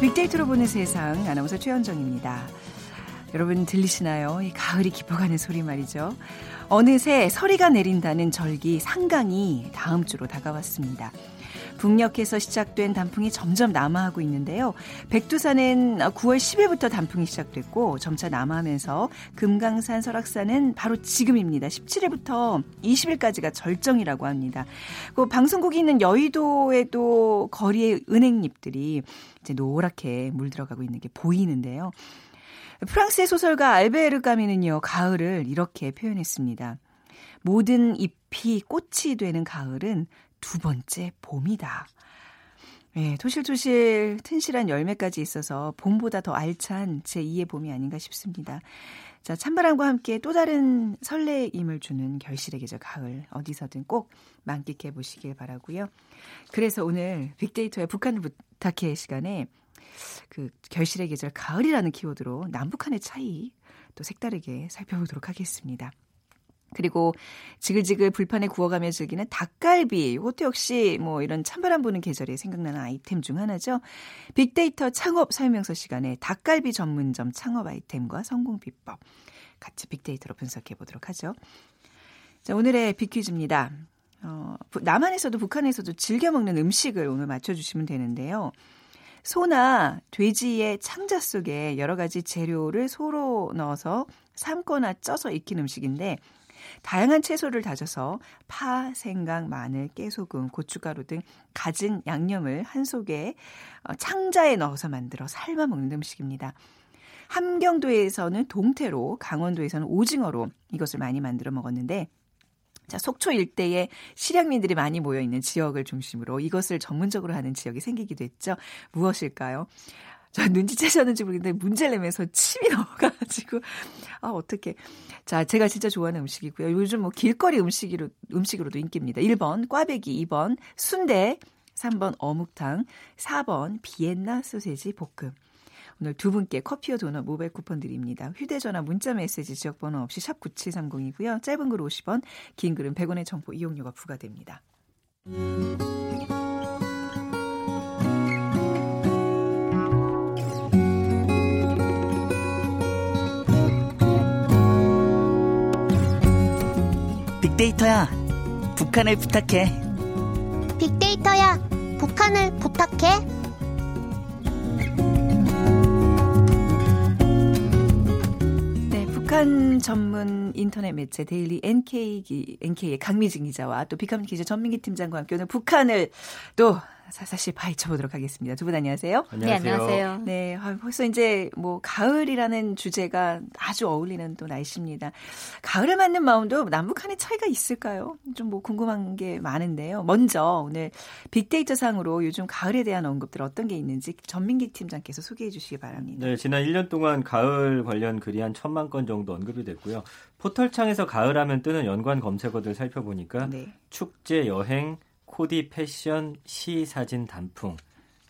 빅데이터로 보는 세상 아나운서 최현정입니다. 여러분 들리시나요? 이 가을이 깊어가는 소리 말이죠. 어느새 서리가 내린다는 절기 상강이 다음 주로 다가왔습니다. 북녘에서 시작된 단풍이 점점 남하하고 있는데요. 백두산은 9월 10일부터 단풍이 시작됐고 점차 남하하면서 금강산, 설악산은 바로 지금입니다. 17일부터 20일까지가 절정이라고 합니다. 그 방송국이 있는 여의도에도 거리의 은행잎들이 이제 노랗게 물들어가고 있는 게 보이는데요. 프랑스의 소설가 알베르 까미는요, 가을을 이렇게 표현했습니다. 모든 잎이 꽃이 되는 가을은 두 번째 봄이다. 예, 토실토실 튼실한 열매까지 있어서 봄보다 더 알찬 제2의 봄이 아닌가 싶습니다. 자, 찬바람과 함께 또 다른 설레임을 주는 결실의 계절 가을 어디서든 꼭 만끽해 보시길 바라고요. 그래서 오늘 빅데이터의 북한을 부탁해 시간에 그 결실의 계절 가을이라는 키워드로 남북한의 차이 또 색다르게 살펴보도록 하겠습니다. 그리고 지글지글 불판에 구워가며 즐기는 닭갈비. 이것도 역시 뭐 이런 찬바람 부는 계절에 생각나는 아이템 중 하나죠. 빅데이터 창업 설명서 시간에 닭갈비 전문점 창업 아이템과 성공 비법 같이 빅데이터로 분석해 보도록 하죠. 자, 오늘의 빅퀴즈입니다. 어, 남한에서도 북한에서도 즐겨 먹는 음식을 오늘 맞춰주시면 되는데요. 소나 돼지의 창자 속에 여러 가지 재료를 소로 넣어서 삶거나 쪄서 익힌 음식인데 다양한 채소를 다져서 파, 생강, 마늘, 깨소금, 고춧가루 등 갖은 양념을 한 속에 어, 창자에 넣어서 만들어 삶아 먹는 음식입니다. 함경도에서는 동태로, 강원도에서는 오징어로 이것을 많이 만들어 먹었는데 자, 속초 일대에 실향민들이 많이 모여 있는 지역을 중심으로 이것을 전문적으로 하는 지역이 생기기도 했죠. 무엇일까요? 저 눈치채셨는지 모르겠는데 문제를 내면서 침이 넘어가가지고. 아 어떻게 자 제가 진짜 좋아하는 음식이고요. 요즘 뭐 길거리 음식으로 음식으로도 인기입니다. 1번 꽈배기 2번 순대 3번 어묵탕 4번 비엔나 소세지 볶음 오늘 두 분께 커피와 도넛 모바일 쿠폰 드립니다. 휴대전화 문자 메시지 지역번호 없이 샵 9730이고요. 짧은 글 50원, 긴 글은 100원의 정보 이용료가 부과됩니다. 빅데이터야, 북한을 부탁해. 빅데이터야, 북한을 부탁해. 네, 북한 전문 인터넷 매체 데일리 NK, NK의 강미진 기자와 또 비카민 기자 전민기 팀장과 함께 오늘 북한을 또 사사시 파헤쳐 보도록 하겠습니다. 두 분 안녕하세요. 안녕하세요. 네, 안녕하세요. 네, 벌써 이제 뭐 가을이라는 주제가 아주 어울리는 또 날씨입니다. 가을에 맞는 마음도 남북한의 차이가 있을까요? 좀 뭐 궁금한 게 많은데요. 먼저 오늘 빅데이터 상으로 요즘 가을에 대한 언급들 어떤 게 있는지 전민기 팀장께서 소개해 주시기 바랍니다. 네, 지난 1년 동안 가을 관련 글이 한 천만 건 정도 언급이 됐고요. 포털창에서 가을하면 뜨는 연관 검색어들 살펴보니까 네. 축제, 여행, 코디, 패션, 시, 사진, 단풍.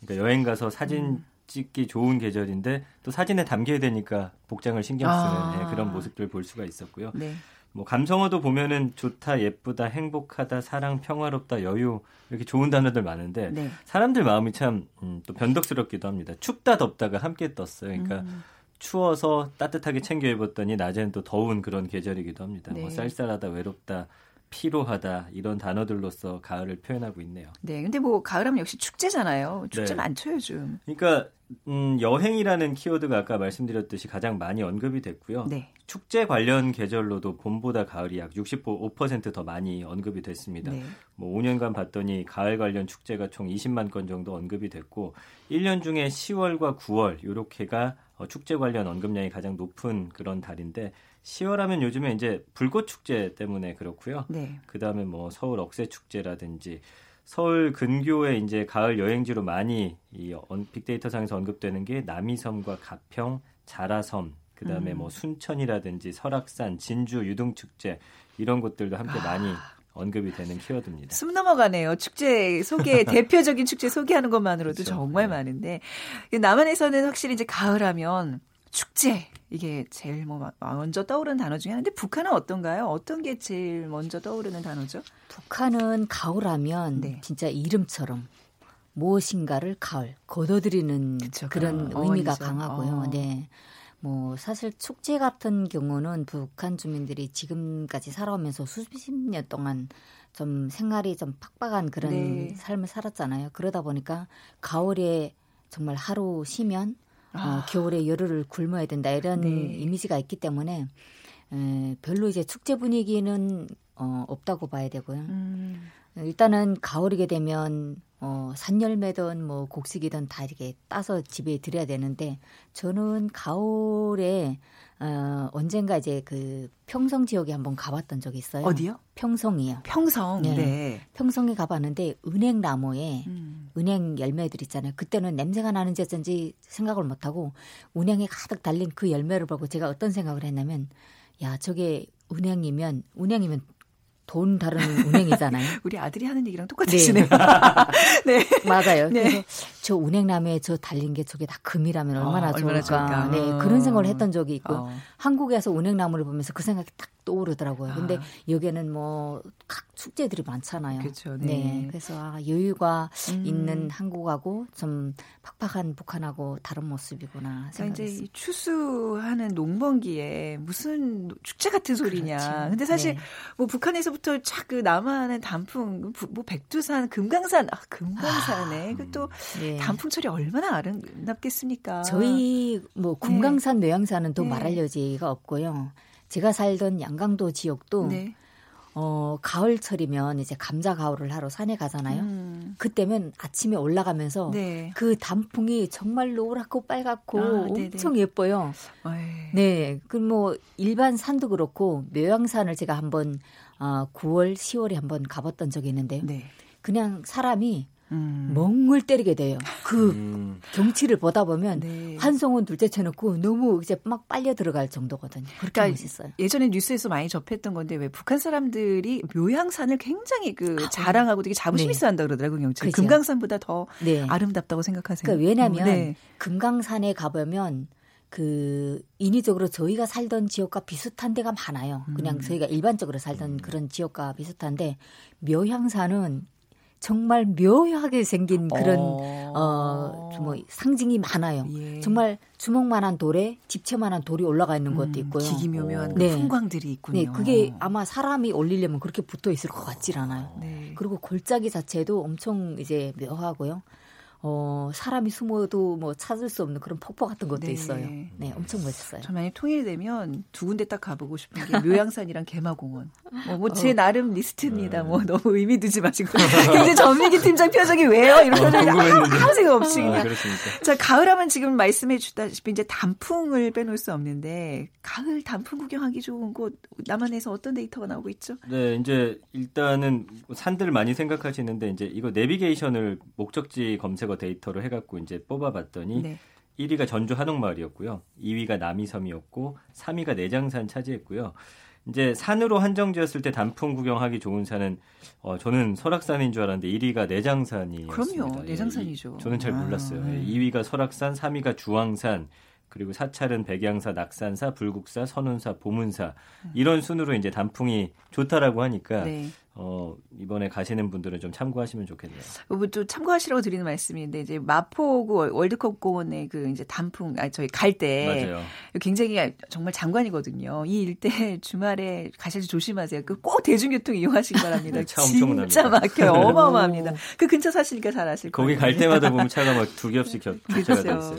그러니까 여행 가서 사진 음. 찍기 좋은 계절인데 또 사진에 담겨야 되니까 복장을 신경 쓰는 아. 네, 그런 모습들 볼 수가 있었고요. 네. 뭐 감성어도 보면은 좋다, 예쁘다, 행복하다, 사랑, 평화롭다, 여유 이렇게 좋은 단어들 많은데 네. 사람들 마음이 참또 음, 변덕스럽기도 합니다. 춥다, 덥다가 함께 떴어요. 그러니까 음. 추워서 따뜻하게 챙겨 입었더니 낮에는 또 더운 그런 계절이기도 합니다. 뭐 네. 뭐 쌀쌀하다, 외롭다, 피로하다 이런 단어들로서 가을을 표현하고 있네요. 네, 근데 뭐 가을하면 역시 축제잖아요. 축제 네. 많죠 요즘. 그러니까 음, 여행이라는 키워드가 아까 말씀드렸듯이 가장 많이 언급이 됐고요. 네. 축제 관련 계절로도 봄보다 가을이 약 65%더 많이 언급이 됐습니다. 네. 뭐 5년간 봤더니 가을 관련 축제가 총 20만 건 정도 언급이 됐고 1년 중에 10월과 9월 요렇게가 어, 축제 관련 언급량이 가장 높은 그런 달인데 10월 하면 요즘에 이제 불꽃 축제 때문에 그렇고요. 네. 그다음에 뭐 서울 억새 축제라든지 서울 근교에 이제 가을 여행지로 많이 이 빅데이터 상에서 언급되는 게 남이섬과 가평, 자라섬, 그다음에 음. 뭐 순천이라든지 설악산, 진주 유등 축제 이런 곳들도 함께 아. 많이 언급이 되는 키워드입니다. 숨 넘어가네요. 축제 소개 대표적인 축제 소개하는 것만으로도 그렇죠. 정말 네. 많은데 남한에서는 확실히 이제 가을하면 축제 이게 제일 뭐 먼저 떠오르는 단어 중에 하나인데 북한은 어떤가요? 어떤 게 제일 먼저 떠오르는 단어죠? 북한은 가을하면 네. 진짜 이름처럼 무엇인가를 가을 걷어들이는 그쵸, 그런 어, 의미가 어머니죠. 강하고요. 어. 네. 뭐 사실 축제 같은 경우는 북한 주민들이 지금까지 살아오면서 수십 년 동안 좀 생활이 좀 팍팍한 그런 네. 삶을 살았잖아요. 그러다 보니까 가을에 정말 하루 쉬면 어, 아. 어, 겨울에 열흘을 굶어야 된다 이런 네. 이미지가 있기 때문에 에, 별로 이제 축제 분위기는 어, 없다고 봐야 되고요. 음. 일단은 가을이게 되면 어, 산열매든 뭐 곡식이든 다 이렇게 따서 집에 들여야 되는데 저는 가을에 어, 언젠가 이제 그 평성 지역에 한번 가봤던 적이 있어요. 어디요? 평성이요. 평성. 네. 네. 평성에 가봤는데 은행 나무에 음. 은행 열매들 있잖아요. 그때는 냄새가 나는지 어쩐지 생각을 못하고 은행에 가득 달린 그 열매를 보고 제가 어떤 생각을 했냐면 야 저게 은행이면 은행이면 돈 다루는 운행이잖아요. 우리 아들이 하는 얘기랑 똑같으시네요. 네. 네. 맞아요. 네. 그래서 저 운행남에 저 달린 게 저게 다 금이라면 얼마나, 어, 얼마나 좋을까. 네. 그런 생각을 했던 적이 있고 어. 한국에서 운행나무를 보면서 그 생각이 딱 떠오르더라고요. 근데 아. 여기는 뭐 각 축제들이 많잖아요. 그렇죠. 네. 네. 그래서 아, 여유가 음. 있는 한국하고 좀 팍팍한 북한하고 다른 모습이구나 그러니까 이제 추수하는 농번기에 무슨 축제 같은 소리냐. 그렇죠. 근데 사실 네. 뭐 북한에서부터 쫙그 남하는 단풍 뭐 백두산, 금강산, 아 금강산에 아. 그또 네. 단풍 철이 얼마나 아름답겠습니까? 저희 뭐 금강산, 네. 노양산은 또 네. 말할 여지가 없고요. 제가 살던 양강도 지역도 네. 어, 가을철이면 이제 감자 가을을 하러 산에 가잖아요. 음. 그때면 아침에 올라가면서 네. 그 단풍이 정말 노랗고 빨갛고 아, 엄청 예뻐요. 어이. 네. 그 뭐 일반 산도 그렇고 묘양산을 제가 한번 어, 9월, 10월에 한번 가봤던 적이 있는데요. 네. 그냥 사람이 음. 멍을 때리게 돼요. 그 음. 경치를 보다 보면 네. 환송은 둘째 쳐놓고 너무 이제 막 빨려 들어갈 정도거든요. 그렇게 그러니까 멋있어요. 예전에 뉴스에서 많이 접했던 건데 왜 북한 사람들이 묘양산을 굉장히 그 아, 자랑하고 되게 자부심 네. 있어 한다 그러더라고요. 경치. 금강산보다 더 네. 아름답다고 생각하세요. 그러니까 왜냐하면 네. 금강산에 가보면 그 인위적으로 저희가 살던 지역과 비슷한 데가 많아요. 그냥 음. 저희가 일반적으로 살던 그런 지역과 비슷한데 묘향산은 정말 묘하게 생긴 그런 어, 어 뭐 상징이 많아요. 예. 정말 주먹만한 돌에 집채만한 돌이 올라가 있는 것도 음, 있고요. 기기묘묘한 그 네. 풍광들이 있군요. 네, 그게 아마 사람이 올리려면 그렇게 붙어 있을 것 같질 않아요. 네. 그리고 골짜기 자체도 엄청 이제 묘하고요. 어, 사람이 숨어도 뭐 찾을 수 없는 그런 폭포 같은 것도 네. 있어요. 네, 엄청 멋있어요. 저 만약 통일되면 두 군데 딱 가보고 싶은 게 묘양산이랑 개마공원. 뭐, 뭐제 어. 나름 리스트입니다. 뭐 너무 의미 두지 마시고. 근데 전민기 팀장 표정이 왜요? 이런 어, 표정이 아무 생각 없이 그냥. 아, 자, 가을하면 지금 말씀해 주다시피 이제 단풍을 빼놓을 수 없는데 가을 단풍 구경하기 좋은 곳 남한에서 어떤 데이터가 나오고 있죠? 네, 이제 일단은 산들 많이 생각하시는데 이제 이거 내비게이션을 목적지 검색 검색어 데이터로 해갖고 이제 뽑아봤더니 네. 1위가 전주 한옥마을이었고요. 2위가 남이섬이었고 3위가 내장산 차지했고요. 이제 산으로 한정지었을 때 단풍 구경하기 좋은 산은 어, 저는 설악산인 줄 알았는데 1위가 내장산이었습니다. 그럼요. 예, 내장산이죠. 예, 저는 잘 몰랐어요. 아, 네. 2위가 설악산, 3위가 주황산, 그리고 사찰은 백양사, 낙산사, 불국사, 선운사, 보문사 이런 순으로 이제 단풍이 좋다라고 하니까 네. 어, 이번에 가시는 분들은 좀 참고하시면 좋겠네요. 또 참고하시라고 드리는 말씀인데 이제 마포구 월드컵 공원에 그 이제 단풍 아 저희 갈 때 굉장히 정말 장관이거든요. 이 일대 주말에 가실 때 조심하세요. 그 꼭 대중교통 이용하시기 바랍니다. 진짜 막혀요. 어마어마합니다. 그 근처 사시니까 잘 아실 거예요. 거기 갈 때마다 보면 차가 막 두 겹씩 교체가 돼 있어요.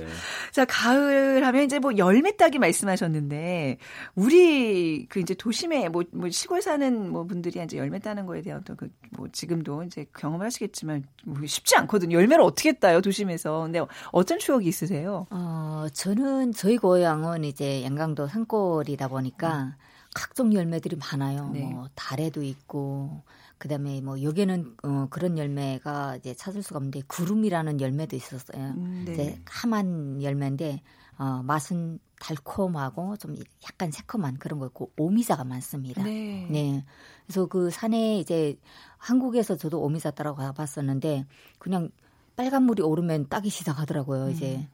자, 가을 하면 이제 뭐 열매 따기 말씀하셨는데 우리 그 이제 도심에 뭐, 뭐 시골 사는 뭐 분들이 이제 열매 따는 거에 대한 또 그 뭐 지금도 이제 경험을 하시겠지만 뭐 쉽지 않거든요. 열매를 어떻게 따요 도심에서. 근데 어떤 추억이 있으세요? 어 저는 저희 고향은 이제 양강도 산골이다 보니까 음. 각종 열매들이 많아요. 네. 뭐 달에도 있고 그다음에 뭐 여기는 어 그런 열매가 이제 찾을 수가 없는데 구름이라는 열매도 있었어요. 음, 네. 이제 까만 열매인데 어 맛은 달콤하고 좀 약간 새콤한 그런 거 있고 오미자가 많습니다. 네. 네. 그래서 그 산에 이제 한국에서 저도 오미자 따라 가 봤었는데 그냥 빨간 물이 오르면 따기 시작하더라고요. 음. 이제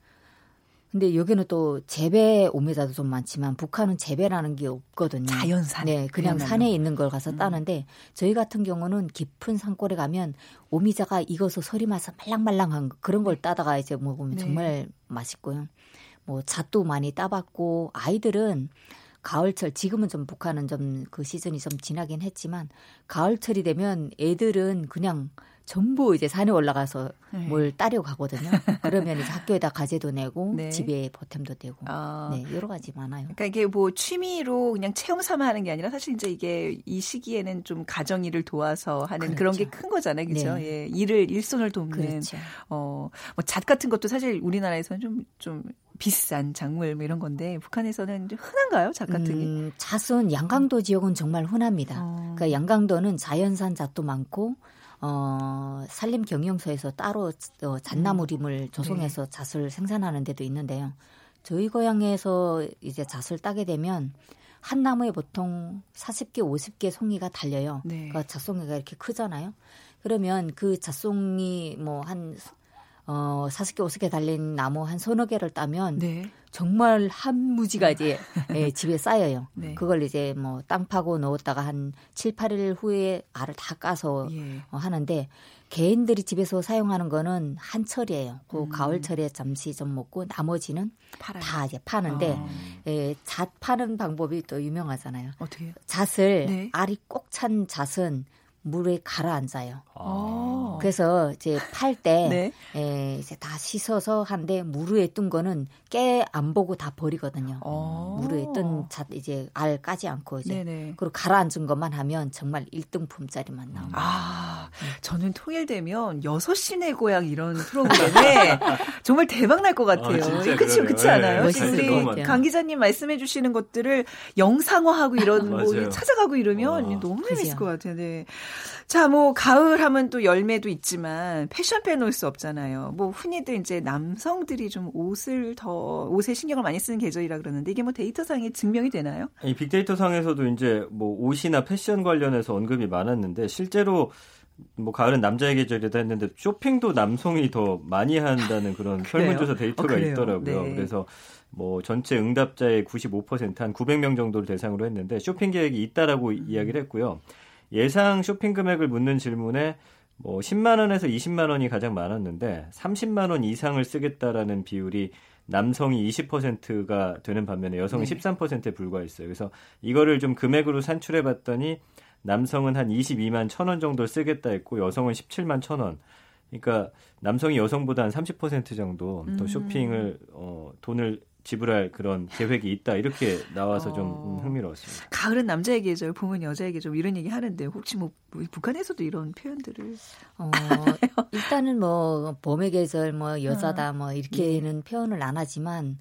근데 여기는 또 재배 오미자도 좀 많지만 북한은 재배라는 게 없거든요. 자연산. 네, 그냥 그야말로. 산에 있는 걸 가서 음. 따는데 저희 같은 경우는 깊은 산골에 가면 오미자가 익어서 설이 마서 말랑말랑한 그런 걸 따다가 이제 먹으면 네. 정말 맛있고요. 뭐 잣도 많이 따봤고 아이들은 가을철 지금은 좀 북한은 좀 그 시즌이 좀 지나긴 했지만 가을철이 되면 애들은 그냥 전부 이제 산에 올라가서 네. 뭘 따려 가거든요. 그러면 이제 학교에다 가재도 내고 네. 집에 보탬도 되고 아. 네, 여러 가지 많아요. 그러니까 이게 뭐 취미로 그냥 체험 삼아 하는 게 아니라 사실 이제 이게 이 시기에는 좀 가정 일을 도와서 하는 그렇죠. 그런 게 큰 거잖아요. 그렇죠? 네. 예. 일을 일손을 돕는 그렇죠. 어뭐잣 같은 것도 사실 우리나라에서는 좀좀 좀 비싼 작물 뭐 이런 건데 북한에서는 좀 흔한가요? 잣 같은 게? 음, 잣은 양강도 지역은 정말 흔합니다. 어. 그러니까 양강도는 자연산 잣도 많고 어, 산림 경영소에서 따로 어, 잣나무림을 음. 조성해서 네. 잣을 생산하는 데도 있는데요. 저희 고향에서 이제 잣을 따게 되면 한 나무에 보통 40개, 50개 송이가 달려요. 네. 그러니까 잣송이가 이렇게 크잖아요. 그러면 그 잣송이 뭐한 어, 40개, 50개 달린 나무 한 서너 개를 따면 네. 정말 한 무지가 이제 예, 집에 쌓여요. 네. 그걸 이제 뭐 땅 파고 넣었다가 한 7, 8일 후에 알을 다 까서 예. 어, 하는데 개인들이 집에서 사용하는 거는 한철이에요. 그 음. 가을철에 잠시 좀 먹고 나머지는 팔아요. 다 이제 파는데 아. 예, 잣 파는 방법이 또 유명하잖아요. 어떻게 요? 잣을 네. 알이 꼭 찬 잣은 물에 가라앉아요. 아. 그래서 이제 팔때 네. 에, 이제 다 씻어서 한데 물 위에 뜬 거는 깨 안 보고 다 버리거든요. 아. 물 위에 뜬 잣 이제 알 까지 않고 이제 네네. 그리고 가라앉은 것만 하면 정말 1등품짜리만 나옵니다. 아, 저는 통일되면 6시 내 고향 이런 프로그램에 정말 대박 날 것 같아요. 아, 그치, 그치 않아요? 네. 우리 강 기자님 말씀해 주시는 것들을 영상화하고 이런 뭐 찾아가고 이러면 와. 너무 재밌을 것 같아요. 네. 자, 뭐 가을 하면 또 열매도 있지만 패션 빼놓을 수 없잖아요. 뭐 흔히들 이제 남성들이 좀 옷을 더 옷에 신경을 많이 쓰는 계절이라 그러는데 이게 뭐 데이터상에 증명이 되나요? 이 빅데이터상에서도 이제 뭐 옷이나 패션 관련해서 언급이 많았는데 실제로 뭐 가을은 남자의 계절이다 했는데 쇼핑도 남성이 더 많이 한다는 그런 설문조사 데이터가 어, 있더라고요. 네. 그래서 뭐 전체 응답자의 95%한 900명 정도를 대상으로 했는데 쇼핑 계획이 있다라고 음. 이야기를 했고요. 예상 쇼핑 금액을 묻는 질문에 뭐 10만 원에서 20만 원이 가장 많았는데 30만 원 이상을 쓰겠다라는 비율이 남성이 20%가 되는 반면에 여성은 네. 13%에 불과했어요. 그래서 이거를 좀 금액으로 산출해 봤더니 남성은 한 22만 1천 원 정도 쓰겠다 했고 여성은 17만 1천 원. 그러니까 남성이 여성보다 한 30% 정도 더 음. 쇼핑을 어 돈을 지불할 그런 계획이 있다 이렇게 나와서 좀 어... 흥미로웠습니다. 가을은 남자의 계절, 봄은 여자의 계절 이런 얘기 하는데 혹시 뭐 북한에서도 이런 표현들을 어, 일단은 뭐 봄의 계절, 뭐 여자다, 뭐 이렇게는 네. 표현을 안 하지만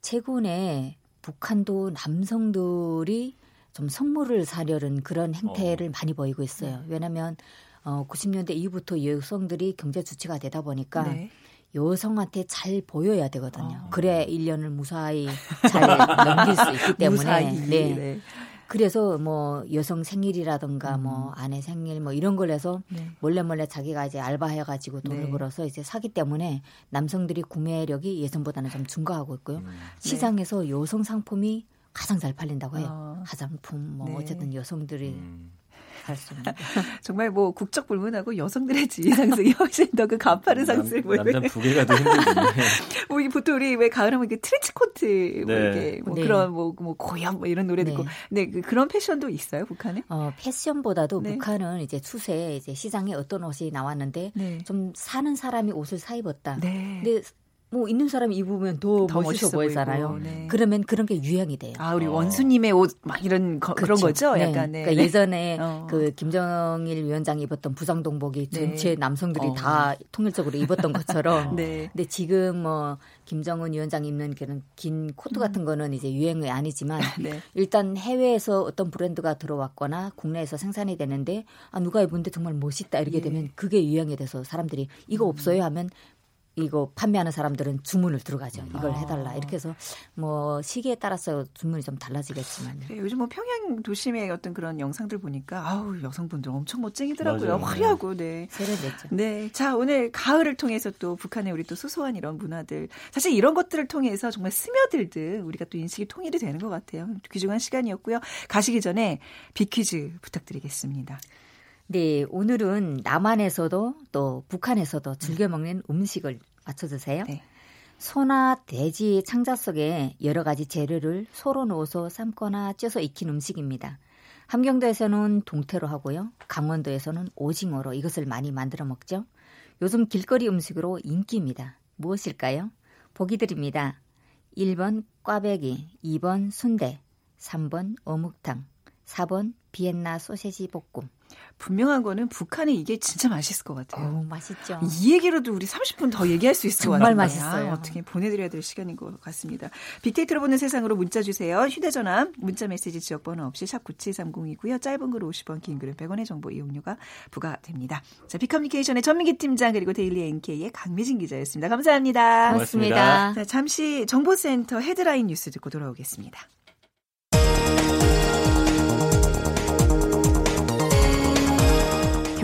최근에 북한도 남성들이 좀 선물을 사려는 그런 행태를 어. 많이 보이고 있어요. 왜냐하면 어, 90년대 이후부터 여성들이 경제 주체가 되다 보니까. 네. 여성한테 잘 보여야 되거든요. 어. 그래 1년을 무사히 잘 넘길 수 있기 때문에. 무사히, 네. 네. 그래서 뭐 여성 생일이라든가 음. 뭐 아내 생일 뭐 이런 걸 해서 네. 몰래 몰래 자기가 이제 알바해 가지고 돈을 네. 벌어서 이제 사기 때문에 남성들이 구매력이 예전보다는 좀 증가하고 있고요. 음. 시장에서 네. 여성 상품이 가장 잘 팔린다고 해요. 어. 화장품 뭐 네. 어쨌든 여성들이 음. 그렇습니다. 정말 뭐 국적 불문하고 여성들의 지위 상승이 훨씬 더 그 가파른 상승을 남, 남자 부계가 더 힘들군요. 뭐 보통 우리 왜 가을하면 이게 트렌치 코트 뭐 네. 이렇게 뭐 네. 그런 뭐, 뭐 고염 뭐 이런 노래 듣고 네. 네 그런 패션도 있어요 북한에? 어 패션보다도 네. 북한은 이제 추세 이제 시장에 어떤 옷이 나왔는데 네. 좀 사는 사람이 옷을 사 입었다. 네. 근데 뭐 있는 사람이 입으면 더, 더 멋있어, 보이잖아요. 네. 그러면 그런 게 유행이 돼요. 아 우리 어. 원수님의 옷 막 이런 거, 그런 거죠. 네. 약간 네. 그러니까 예전에 어. 그 김정일 위원장이 입었던 부장동복이 네. 전체 남성들이 어. 다 통일적으로 입었던 것처럼. 네. 근데 지금 뭐 김정은 위원장 입는 그런 긴 코트 같은 음. 거는 이제 유행이 아니지만 네. 일단 해외에서 어떤 브랜드가 들어왔거나 국내에서 생산이 되는데 아 누가 입은데 정말 멋있다 이렇게 예. 되면 그게 유행이 돼서 사람들이 이거 음. 없어요 하면 이거 판매하는 사람들은 주문을 들어가죠. 이걸 아. 해달라. 이렇게 해서 뭐 시기에 따라서 주문이 좀 달라지겠지만. 네, 요즘 뭐 평양 도심의 어떤 그런 영상들 보니까 아우 여성분들 엄청 멋쟁이더라고요. 맞아요. 화려하고 네. 세련됐죠. 네. 자 오늘 가을을 통해서 또 북한의 우리 또 소소한 이런 문화들 사실 이런 것들을 통해서 정말 스며들듯 우리가 또 인식이 통일이 되는 것 같아요. 귀중한 시간이었고요. 가시기 전에 비퀴즈 부탁드리겠습니다. 네, 오늘은 남한에서도 또 북한에서도 즐겨 먹는 음식을 맞춰 주세요. 네. 소나 돼지 창자 속에 여러 가지 재료를 소로 넣어서 삶거나 쪄서 익힌 음식입니다. 함경도에서는 동태로 하고요. 강원도에서는 오징어로 이것을 많이 만들어 먹죠. 요즘 길거리 음식으로 인기입니다. 무엇일까요? 보기 드립니다. 1번 꽈배기, 2번 순대, 3번 어묵탕, 4번 비엔나 소세지 볶음. 분명한 거는 북한에 이게 진짜 맛있을 것 같아요. 오, 맛있죠. 이 얘기로도 우리 30분 더 얘기할 수 있을 것 같아요. 정말 맛있어요. 아, 어떻게 보내드려야 될 시간인 것 같습니다. 빅데이터로 보는 세상으로 문자 주세요. 휴대전화, 문자메시지 지역번호 없이 샵 9730이고요. 짧은 글 50원, 긴 글은 100원의 정보 이용료가 부과됩니다. 자, 빅커뮤니케이션의 전민기 팀장 그리고 데일리 NK의 강미진 기자였습니다. 감사합니다. 고맙습니다. 자, 잠시 정보센터 헤드라인 뉴스 듣고 돌아오겠습니다.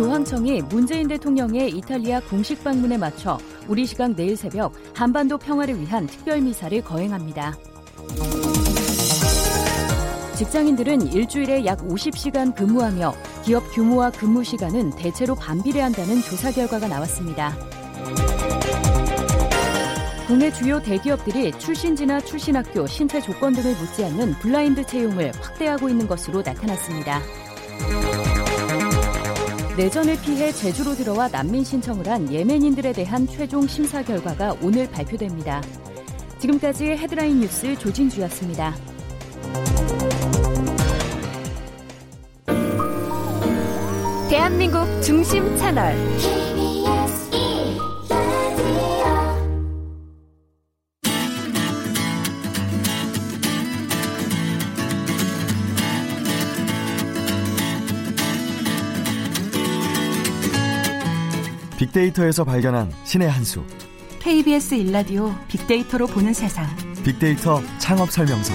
교황청이 문재인 대통령의 이탈리아 공식 방문에 맞춰 우리 시간 내일 새벽 한반도 평화를 위한 특별 미사를 거행합니다. 직장인들은 일주일에 약 50시간 근무하며 기업 규모와 근무 시간은 대체로 반비례한다는 조사 결과가 나왔습니다. 국내 주요 대기업들이 출신지나 출신학교, 신체 조건 등을 묻지 않는 블라인드 채용을 확대하고 있는 것으로 나타났습니다. 내전을 피해 제주로 들어와 난민 신청을 한 예멘인들에 대한 최종 심사 결과가 오늘 발표됩니다. 지금까지 헤드라인 뉴스 조진주였습니다. 대한민국 중심 채널 빅데이터에서 발견한 신의 한 수. KBS 일라디오 빅데이터로 보는 세상. 빅데이터 창업 설명서.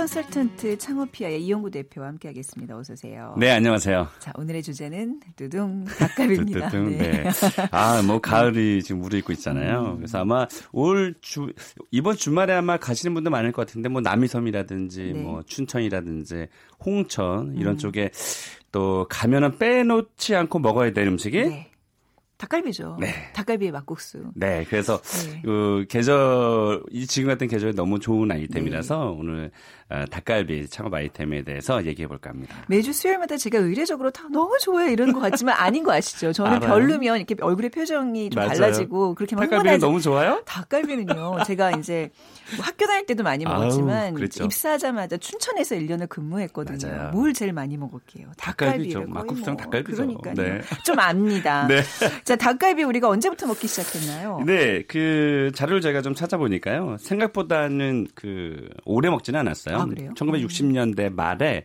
컨설턴트 창업피아의 이용구 대표와 함께하겠습니다. 어서 오세요. 네, 안녕하세요. 자, 오늘의 주제는 두둥 닭갈비입니다. 두둥, 네. 네. 아, 뭐 가을이 지금 무르익고 있잖아요. 음. 그래서 아마 올 주 이번 주말에 아마 가시는 분들 많을 것 같은데 뭐 남이섬이라든지 네. 뭐 춘천이라든지 홍천 이런 음. 쪽에 또 가면은 빼놓지 않고 먹어야 될 음식이 네. 닭갈비죠. 네. 닭갈비의 막국수. 네. 그래서 네. 그 계절 이 지금 같은 계절에 너무 좋은 아이템이라서 네. 오늘 어, 닭갈비 창업 아이템에 대해서 얘기해 볼까 합니다. 매주 수요일마다 제가 의례적으로 다 너무 좋아해 이러는 것 같지만 아닌 거 아시죠? 저는 알아요. 별로면 이렇게 얼굴의 표정이 좀 맞아요. 달라지고 그렇게 닭갈비는 너무 좋아요? 닭갈비는요. 제가 이제 뭐 학교 다닐 때도 많이 먹었지만 아우, 입사하자마자 춘천에서 1년을 근무했거든요. 맞아요. 뭘 제일 많이 먹을게요? 닭갈비죠. 막국수랑 뭐. 닭갈비죠. 그러니까요. 네. 좀 압니다. 네. 자, 닭갈비 우리가 언제부터 먹기 시작했나요? 네, 그 자료를 제가 좀 찾아보니까요. 생각보다는 그 오래 먹지는 않았어요. 아, 그래요? 1960년대 말에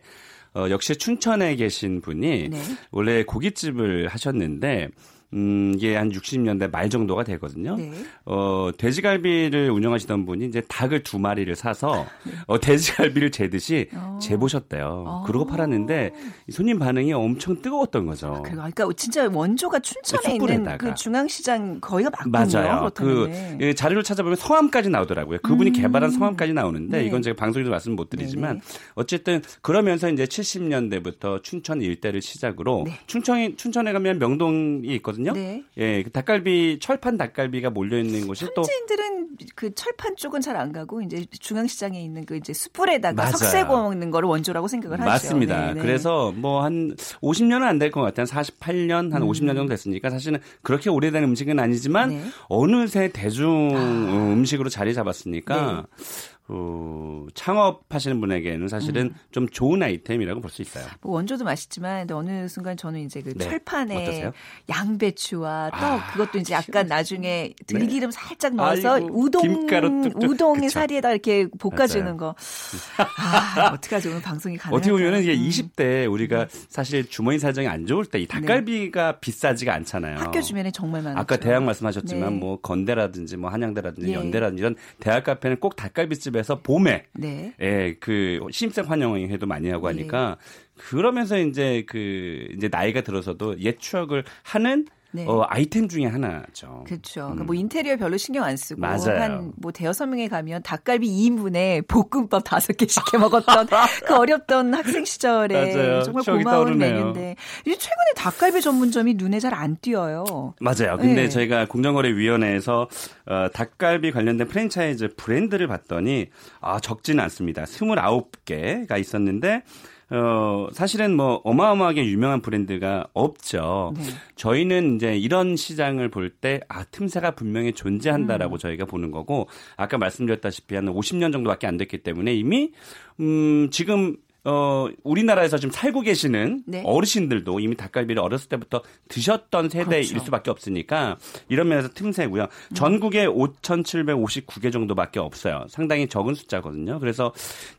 어, 역시 춘천에 계신 분이 네. 원래 고깃집을 하셨는데 음, 이게 한 60년대 말 정도가 되거든요. 네. 어, 돼지갈비를 운영하시던 분이 이제 닭을 두 마리를 사서 어, 돼지갈비를 재듯이 어. 재보셨대요. 어. 그러고 팔았는데 손님 반응이 엄청 뜨거웠던 거죠. 아, 그러니까 진짜 원조가 춘천에 있는 그 중앙시장 거기가 맞군요. 맞아요. 그 예, 자료를 찾아보면 성함까지 나오더라고요. 그분이 음. 개발한 성함까지 나오는데 네. 이건 제가 방송에서 말씀 못 드리지만 네 어쨌든 그러면서 이제 70년대부터 춘천 일대를 시작으로 네. 춘천이 춘천에 가면 명동이 있거든요. 있거든요. 네. 예, 그 닭갈비 철판 닭갈비가 몰려 있는 곳이 또 현지인들은 그 철판 쪽은 잘 안 가고 이제 중앙시장에 있는 그 이제 숯불에다가 석쇠 구워 먹는 거를 원조라고 생각을 하죠. 맞습니다. 네, 그래서 뭐 한 50년은 안 될 것 같아요. 한 48년, 한 음. 50년 정도 됐으니까 사실은 그렇게 오래된 음식은 아니지만 네. 어느새 대중 아. 음식으로 자리 잡았으니까 네. 어, 창업하시는 분에게는 사실은 음. 좀 좋은 아이템이라고 볼 수 있어요. 뭐 원조도 맛있지만 어느 순간 저는 이제 그 네. 철판에 어떠세요? 양배추와 떡 아, 그것도 이제 약간 나중에 들기름 네. 살짝 넣어서 아이고, 우동 우동의. 사리에다 이렇게 볶아주는 거. 아, 어떡하지 오늘 방송이 가능 어떻게 보면은 이게 음. 20대 우리가 사실 주머니 사정이 안 좋을 때 이 닭갈비가 네. 비싸지가 않잖아요. 학교 주변에 정말 많죠. 아까 대학 말씀하셨지만 네. 뭐 건대라든지 뭐 한양대라든지 예. 연대라든지 이런 대학 카페는 꼭 닭갈비집 집에서 봄에 네. 예, 그 신입생 환영회도 많이 하고 하니까 네. 그러면서 이제 그 이제 나이가 들어서도 옛 추억을 하는 네. 어, 아이템 중에 하나죠. 그렇죠. 음. 그러니까 뭐 인테리어 별로 신경 안 쓰고 한 뭐 대여섯 명에 가면 닭갈비 2인분에 볶음밥 다섯 개 시켜 먹었던 그 어렵던 학생 시절에 맞아요. 정말 고마운. 메뉴인데 이제 최근에 닭갈비 전문점이 눈에 잘 안 띄어요. 맞아요. 근데 네. 저희가 공정거래위원회에서 어, 닭갈비 관련된 프랜차이즈 브랜드를 봤더니 아 적지는 않습니다. 29개가 있었는데 어, 사실은 뭐 어마어마하게 유명한 브랜드가 없죠. 네. 저희는 이제 이런 시장을 볼 때, 아, 틈새가 분명히 존재한다라고 음. 저희가 보는 거고, 아까 말씀드렸다시피 한 50년 정도밖에 안 됐기 때문에 이미, 음, 지금 어, 우리나라에서 지금 살고 계시는 네. 어르신들도 이미 닭갈비를 어렸을 때부터 드셨던 세대일 그렇죠. 수밖에 없으니까 이런 면에서 틈새고요. 음. 전국에 5,759개 정도밖에 없어요. 상당히 적은 숫자거든요. 그래서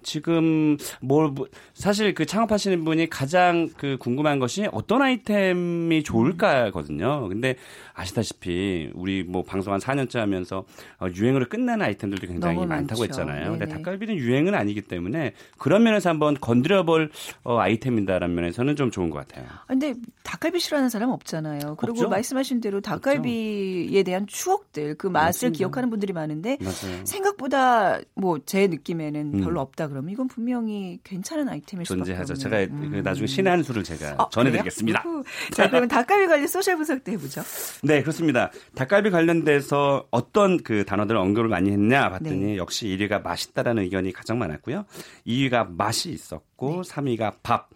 지금 뭘 뭐, 사실 그 창업하시는 분이 가장 그 궁금한 것이 어떤 아이템이 좋을까거든요. 근데 아시다시피 우리 뭐 방송 한 4년째 하면서 어, 유행으로 끝나는 아이템들도 굉장히 많다고 했잖아요. 네네. 근데 닭갈비는 유행은 아니기 때문에 그런 면에서 한번 건 드려볼 어, 아이템이다라는 면에서는 좀 좋은 것 같아요. 아, 근데 닭갈비 싫어하는 사람 없잖아요. 그리고 없죠? 말씀하신 대로 닭갈비에 대한 추억들, 그 맛을 맞습니다. 기억하는 분들이 많은데 맞아요. 생각보다 뭐 제 느낌에는 음. 별로 없다 그러면 이건 분명히 괜찮은 아이템일 수밖에 존재하죠. 제가 그 음. 나중에 신의 한 수를 제가 아, 전해드리겠습니다. 자, 그러면 닭갈비 관련 소셜 분석도 해보죠. 네, 그렇습니다. 닭갈비 관련돼서 어떤 그 단어들 언급을 많이 했냐 봤더니 네. 역시 1위가 맛있다라는 의견이 가장 많았고요. 2위가 맛이 있었고 네. 3위가 밥.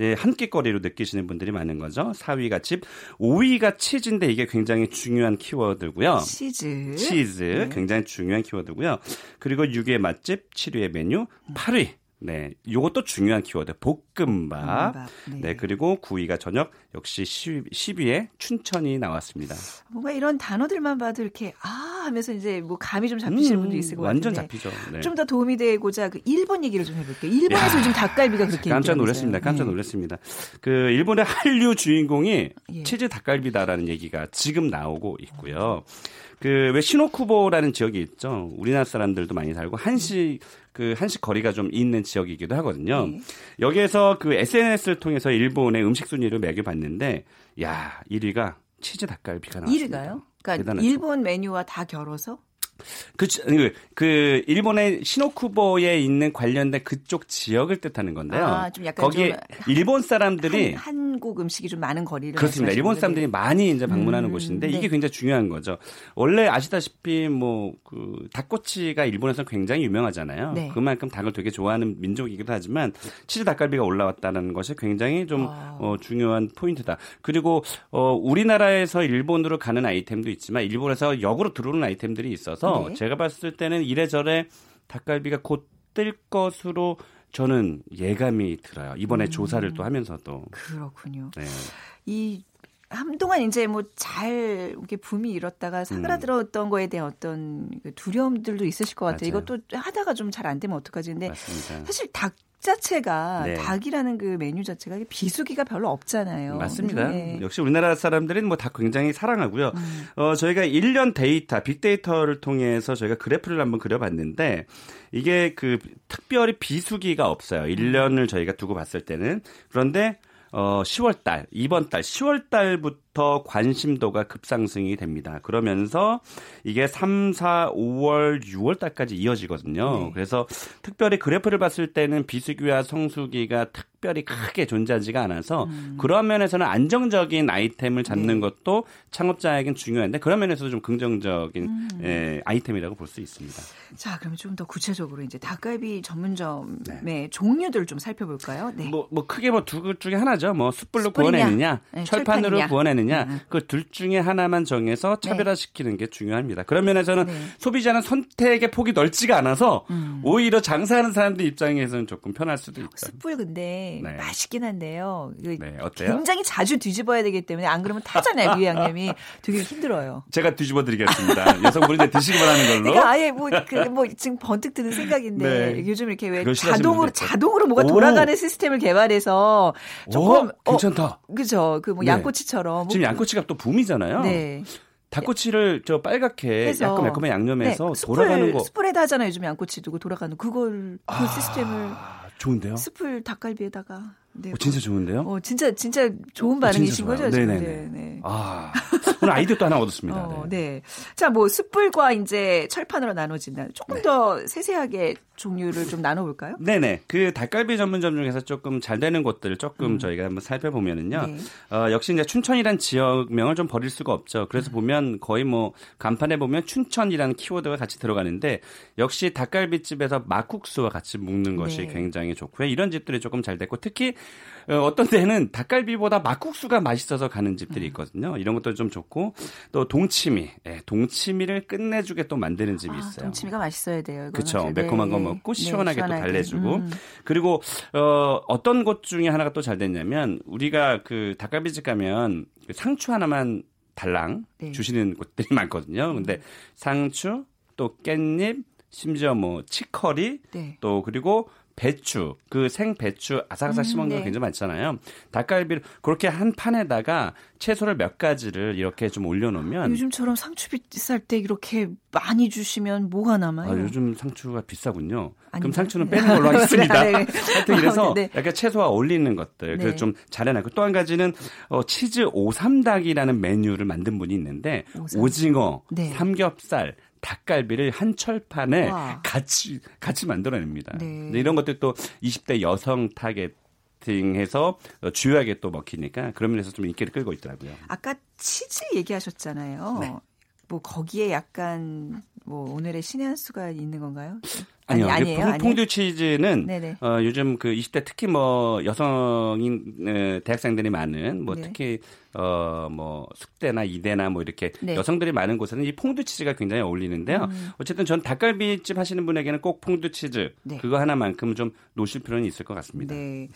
예, 한 끼거리로 느끼시는 분들이 많은 거죠. 4위가 집, 5위가 치즈인데 이게 굉장히 중요한 키워드고요. 치즈. 치즈. 네. 굉장히 중요한 키워드고요. 그리고 6위의 맛집, 7위의 메뉴, 8위. 네, 요것도 중요한 키워드. 볶음밥. 볶음밥. 네. 네. 그리고 9위가 저녁, 역시 10, 위에 춘천이 나왔습니다. 뭔가 이런 단어들만 봐도 이렇게 아 하면서 이제 뭐 감이 좀 잡히시는 음, 분도 있을 것 완전 같은데. 잡히죠. 네. 좀더 도움이 되고자 그 일본 얘기를 좀 해볼게요. 일본에서 요즘 닭갈비가 그렇게 깜짝 놀랐습니다. 깜짝 네. 놀랐습니다. 그 일본의 한류 주인공이 예. 치즈 닭갈비다라는 얘기가 지금 나오고 있고요. 그왜 시노쿠보라는 지역이 있죠. 우리나라 사람들도 많이 살고 한식 그 한식 거리가 좀 있는 지역이기도 하거든요. 네. 여기에서 그 SNS를 통해서 일본의 음식 순위를 매겨봤는데 야 1위가 치즈 닭갈비가 나왔습니다. 1위가요? 그러니까 대단하죠. 일본 메뉴와 다 겨뤄서 그, 그, 그, 일본의 시노쿠보에 있는 관련된 그쪽 지역을 뜻하는 건데요. 아, 좀 약간 거기에 좀 일본 사람들이 한, 국 음식이 좀 많은 거리를 그렇습니다. 일본 사람들이 많이 이제 방문하는 음, 곳인데 네. 이게 굉장히 중요한 거죠. 원래 아시다시피 뭐 그 닭꼬치가 일본에서 굉장히 유명하잖아요. 네. 그만큼 닭을 되게 좋아하는 민족이기도 하지만 치즈 닭갈비가 올라왔다는 것이 굉장히 좀 아. 어, 중요한 포인트다. 그리고 어, 우리나라에서 일본으로 가는 아이템도 있지만 일본에서 역으로 들어오는 아이템들이 있어서 있어서 네. 제가 봤을 때는 이래저래 닭갈비가 곧 뜰 것으로 저는 예감이 들어요. 이번에 음. 조사를 또 하면서도. 그렇군요. 네. 이 한동안 이제 뭐 잘 이렇게 붐이 일었다가 사그라들었던 음. 거에 대한 어떤 그 두려움들도 있으실 것 같아요. 맞아요. 이것도 하다가 좀 잘 안 되면 어떡하지? 근데 맞습니다. 사실 닭 자체가 네. 닭이라는 그 메뉴 자체가 비수기가 별로 없잖아요. 맞습니다. 네. 역시 우리나라 사람들은 뭐 닭 굉장히 사랑하고요. 음. 어, 저희가 1년 데이터, 빅데이터를 통해서 저희가 그래프를 한번 그려봤는데 이게 그 특별히 비수기가 없어요. 1년을 저희가 두고 봤을 때는. 그런데 어 10월 달, 이번 달 10월 달부터 관심도가 급상승이 됩니다. 그러면서 이게 3, 4, 5월, 6월 달까지 이어지거든요. 네. 그래서 특별히 그래프를 봤을 때는 비수기와 성수기가 특 특별히 크게 존재하지가 않아서 음. 그런 면에서는 안정적인 아이템을 잡는 네. 것도 창업자에겐 중요한데 그런 면에서도 좀 긍정적인 음. 예, 아이템이라고 볼 수 있습니다. 자, 그럼 좀 더 구체적으로 이제 닭갈비 전문점의 네. 종류들을 좀 살펴볼까요? 네. 뭐, 뭐 크게 뭐두 중에 하나죠. 뭐 숯불로 구워내느냐, 네, 철판으로. 구워내느냐, 음. 그둘 중에 하나만 정해서 네. 차별화시키는 게 중요합니다. 그런 면에서는 네. 소비자는 선택의 폭이 넓지가 않아서 음. 오히려 장사하는 사람들 입장에서는 조금 편할 수도 있죠. 숯불 근데 네. 맛있긴 한데요. 네, 어때요? 굉장히 자주 뒤집어야 되기 때문에 안 그러면 타잖아요, 류양님이. 되게 힘들어요. 제가 뒤집어 드리겠습니다. 여성분이 이제 드시기만 하는 걸로. 그러니까 아예 뭐, 그, 뭐 지금 번뜩 드는 생각인데 네. 요즘 이렇게 왜 자동으로 자동으로 뭐가 오. 돌아가는 시스템을 개발해서 조금 오, 괜찮다. 어, 그죠? 그뭐 네. 양꼬치처럼 지금 양꼬치가 또 붐이잖아요. 네. 닭꼬치를 저 빨갛게 해서, 약간 매콤한 양념해서 네, 돌아가는 거. 숯불에다 하잖아요. 요즘 양꼬치 두고 돌아가는 그걸 그 아, 시스템을 좋은데요? 숯불 닭갈비에다가 네. 어, 진짜 좋은데요? 어, 진짜 진짜 좋은 어, 반응이신 어, 거죠, 네네. 네, 네. 아, 오늘 아이디어 또 하나 얻었습니다. 어, 네. 네. 자, 뭐 숯불과 이제 철판으로 나눠진다. 조금 네. 더 세세하게 종류를 좀 나눠볼까요? 네네. 그 닭갈비 전문점 중에서 조금 잘 되는 곳들 조금 음. 저희가 한번 살펴보면은요. 네. 어, 역시 이제 춘천이란 지역명을 좀 버릴 수가 없죠. 그래서 음. 보면 거의 뭐 간판에 보면 춘천이라는 키워드가 같이 들어가는데 역시 닭갈비집에서 막국수와 같이 먹는 것이 네. 굉장히 좋고요. 이런 집들이 조금 잘 됐고 특히 어, 어떤 데는 닭갈비보다 막국수가 맛있어서 가는 집들이 음. 있거든요. 이런 것도 좀 좋고 또 동치미, 예, 동치미를 끝내주게 또 만드는 집이 아, 있어요. 동치미가 맛있어야 돼요. 그렇죠. 매콤한 네. 거 먹고 네, 시원하게, 네, 또 달래주고 음. 그리고 어, 어떤 곳 중에 하나가 또 잘 됐냐면 우리가 그 닭갈비집 가면 그 상추 하나만 달랑 네. 주시는 곳들이 많거든요. 근데 음. 상추 또 깻잎 심지어 뭐 치커리 네. 또 그리고 배추, 그 생 배추 아삭아삭 음, 씹은 음, 네. 거 굉장히 많잖아요. 닭갈비를 그렇게 한 판에다가 채소를 몇 가지를 이렇게 좀 올려놓으면 요즘처럼 상추 비쌀 때 이렇게 많이 주시면 뭐가 남아요? 아, 요즘 상추가 비싸군요. 아닌가? 그럼 상추는 빼는 걸로 하겠습니다. 네, 네. 하여튼 그래서 네. 약간 채소와 어울리는 것들 그래서 네. 좀 잘해놨고 또 한 가지는 어, 치즈 오삼닭이라는 메뉴를 만든 분이 있는데 오삼. 오징어, 네. 삼겹살, 닭갈비를 한 철판에 와. 같이 같이 만들어냅니다. 네. 이런 것들 또 20대 여성 타겟팅해서 주요하게 또 먹히니까 그런 면에서 좀 인기를 끌고 있더라고요. 아까 치즈 얘기하셨잖아요. 네. 뭐 거기에 약간 뭐 오늘의 신의 한 수가 있는 건가요? 아니요. 아니, 에요 퐁, 듀 치즈는 어, 요즘 그 20대 특히 뭐 여성인 어, 대학생들이 많은 뭐 네. 특히 어 뭐 숙대나 이대나 뭐 이렇게 네. 여성들이 많은 곳에는 이 퐁듀 치즈가 굉장히 어울리는데요. 음. 어쨌든 전 닭갈비집 하시는 분에게는 꼭 퐁듀 치즈 네. 그거 하나만큼 좀 놓으실 필요는 있을 것 같습니다. 네.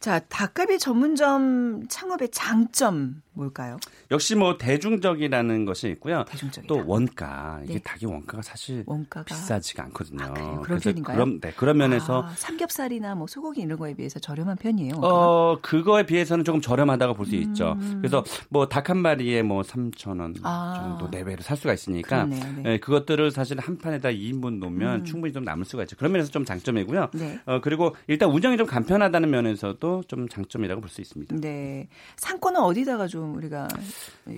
자, 닭갈비 전문점 창업의 장점 뭘까요? 역시 뭐 대중적이라는 것이 있고요. 대중적이다. 또 원가. 이게 네. 닭의 원가가 사실 원가가... 비싸지가 않거든요. 아, 그래요? 그런 편인가요? 그런, 네, 그런 면에서 아, 삼겹살이나 뭐 소고기 이런 거에 비해서 저렴한 편이에요. 원가가? 어, 그거에 비해서는 조금 저렴하다고 볼수 음... 있죠. 그래서 뭐 닭 한 마리에 뭐 3,000원 아... 정도 내외로 살 수가 있으니까 네. 네, 그것들을 사실 한 판에다 2인분 놓으면 음... 충분히 좀 남을 수가 있죠. 그런 면에서 좀 장점이고요. 네. 어, 그리고 일단 운영이 좀 간편하다는 면에서도 것도 좀 장점이라고 볼 수 있습니다. 네. 상권은 어디다가 좀 우리가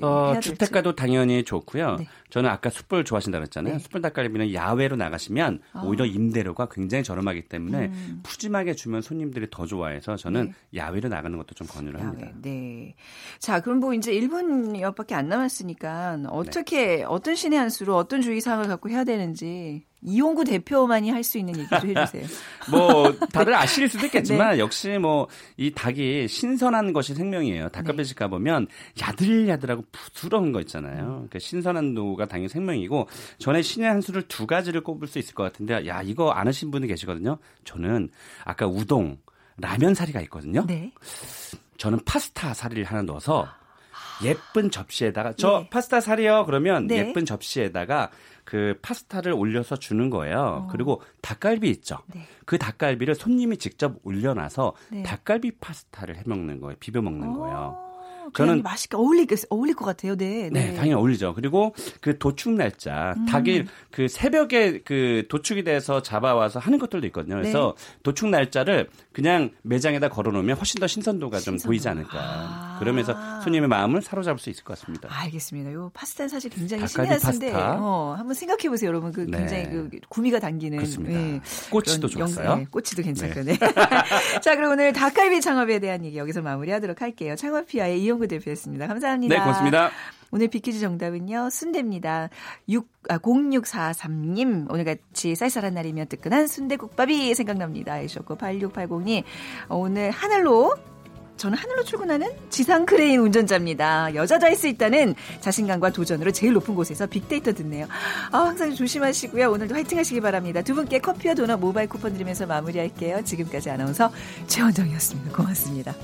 어, 주택가도 당연히 좋고요. 네. 저는 아까 숯불 좋아하신다고 했잖아요. 네. 숯불 닭갈비는 야외로 나가시면 아. 오히려 임대료가 굉장히 저렴하기 때문에 음. 푸짐하게 주면 손님들이 더 좋아해서 저는 네. 야외로 나가는 것도 좀 권유를 야외. 합니다. 네. 자, 그럼 뭐 이제 1분여밖에 안 남았으니까 어떻게 네. 어떤 신의 한 수로 어떤 주의 사항을 갖고 해야 되는지 이용구 대표만이 할 수 있는 얘기 좀 해주세요. 뭐 다들 아실 수도 있겠지만 네. 역시 뭐 이 닭이 신선한 것이 생명이에요. 닭갈비집 네. 가보면 야들야들하고 부드러운 거 있잖아요. 그러니까 신선한 도가 당연히 생명이고 전에 신의 한 수를 두 가지를 꼽을 수 있을 것 같은데 야 이거 아시는 분이 계시거든요. 저는 아까 우동 라면 사리가 있거든요. 네. 저는 파스타 사리를 하나 넣어서 예쁜 접시에다가 저 네. 파스타 사리요 그러면 네. 예쁜 접시에다가 그 파스타를 올려서 주는 거예요. 어. 그리고 닭갈비 있죠. 네. 그 닭갈비를 손님이 직접 올려놔서 네. 닭갈비 파스타를 해 먹는 거예요. 비벼 먹는 거예요. 저는 맛있게 어울릴 어울릴 것 같아요. 네, 네. 네, 당연히 어울리죠. 그리고 그 도축 날짜 음. 닭이 그 새벽에 그 도축이 돼서 잡아와서 하는 것들도 있거든요. 그래서 네. 도축 날짜를 그냥 매장에다 걸어놓으면 훨씬 더 신선도가 신선도. 좀 보이지 않을까. 아. 그러면서 손님의 마음을 사로잡을 수 있을 것 같습니다. 알겠습니다. 요 파스타는 사실 굉장히 신기한데 어, 한번 생각해 보세요, 여러분. 그 네. 굉장히 네. 그 구미가 당기는 그렇습니다. 네. 꼬치도 좋았어요. 네, 꼬치도 괜찮고요. 네. 자, 그럼 오늘 닭갈비 창업에 대한 얘기 여기서 마무리하도록 할게요. 창업피아의 이용구 대표였습니다. 감사합니다. 네, 고맙습니다. 오늘 빅퀴즈 정답은요, 순대입니다. 6, 아, 0643님, 오늘같이 쌀쌀한 날이면 뜨끈한 순대국밥이 생각납니다. 해주셨고, 8680님, 오늘 하늘로 저는 하늘로 출근하는 지상 크레인 운전자입니다. 여자도 할 수 있다는 자신감과 도전으로 제일 높은 곳에서 빅데이터 듣네요. 아, 항상 조심하시고요. 오늘도 화이팅 하시기 바랍니다. 두 분께 커피와 도넛 모바일 쿠폰 드리면서 마무리할게요. 지금까지 아나운서 최원정이었습니다. 고맙습니다.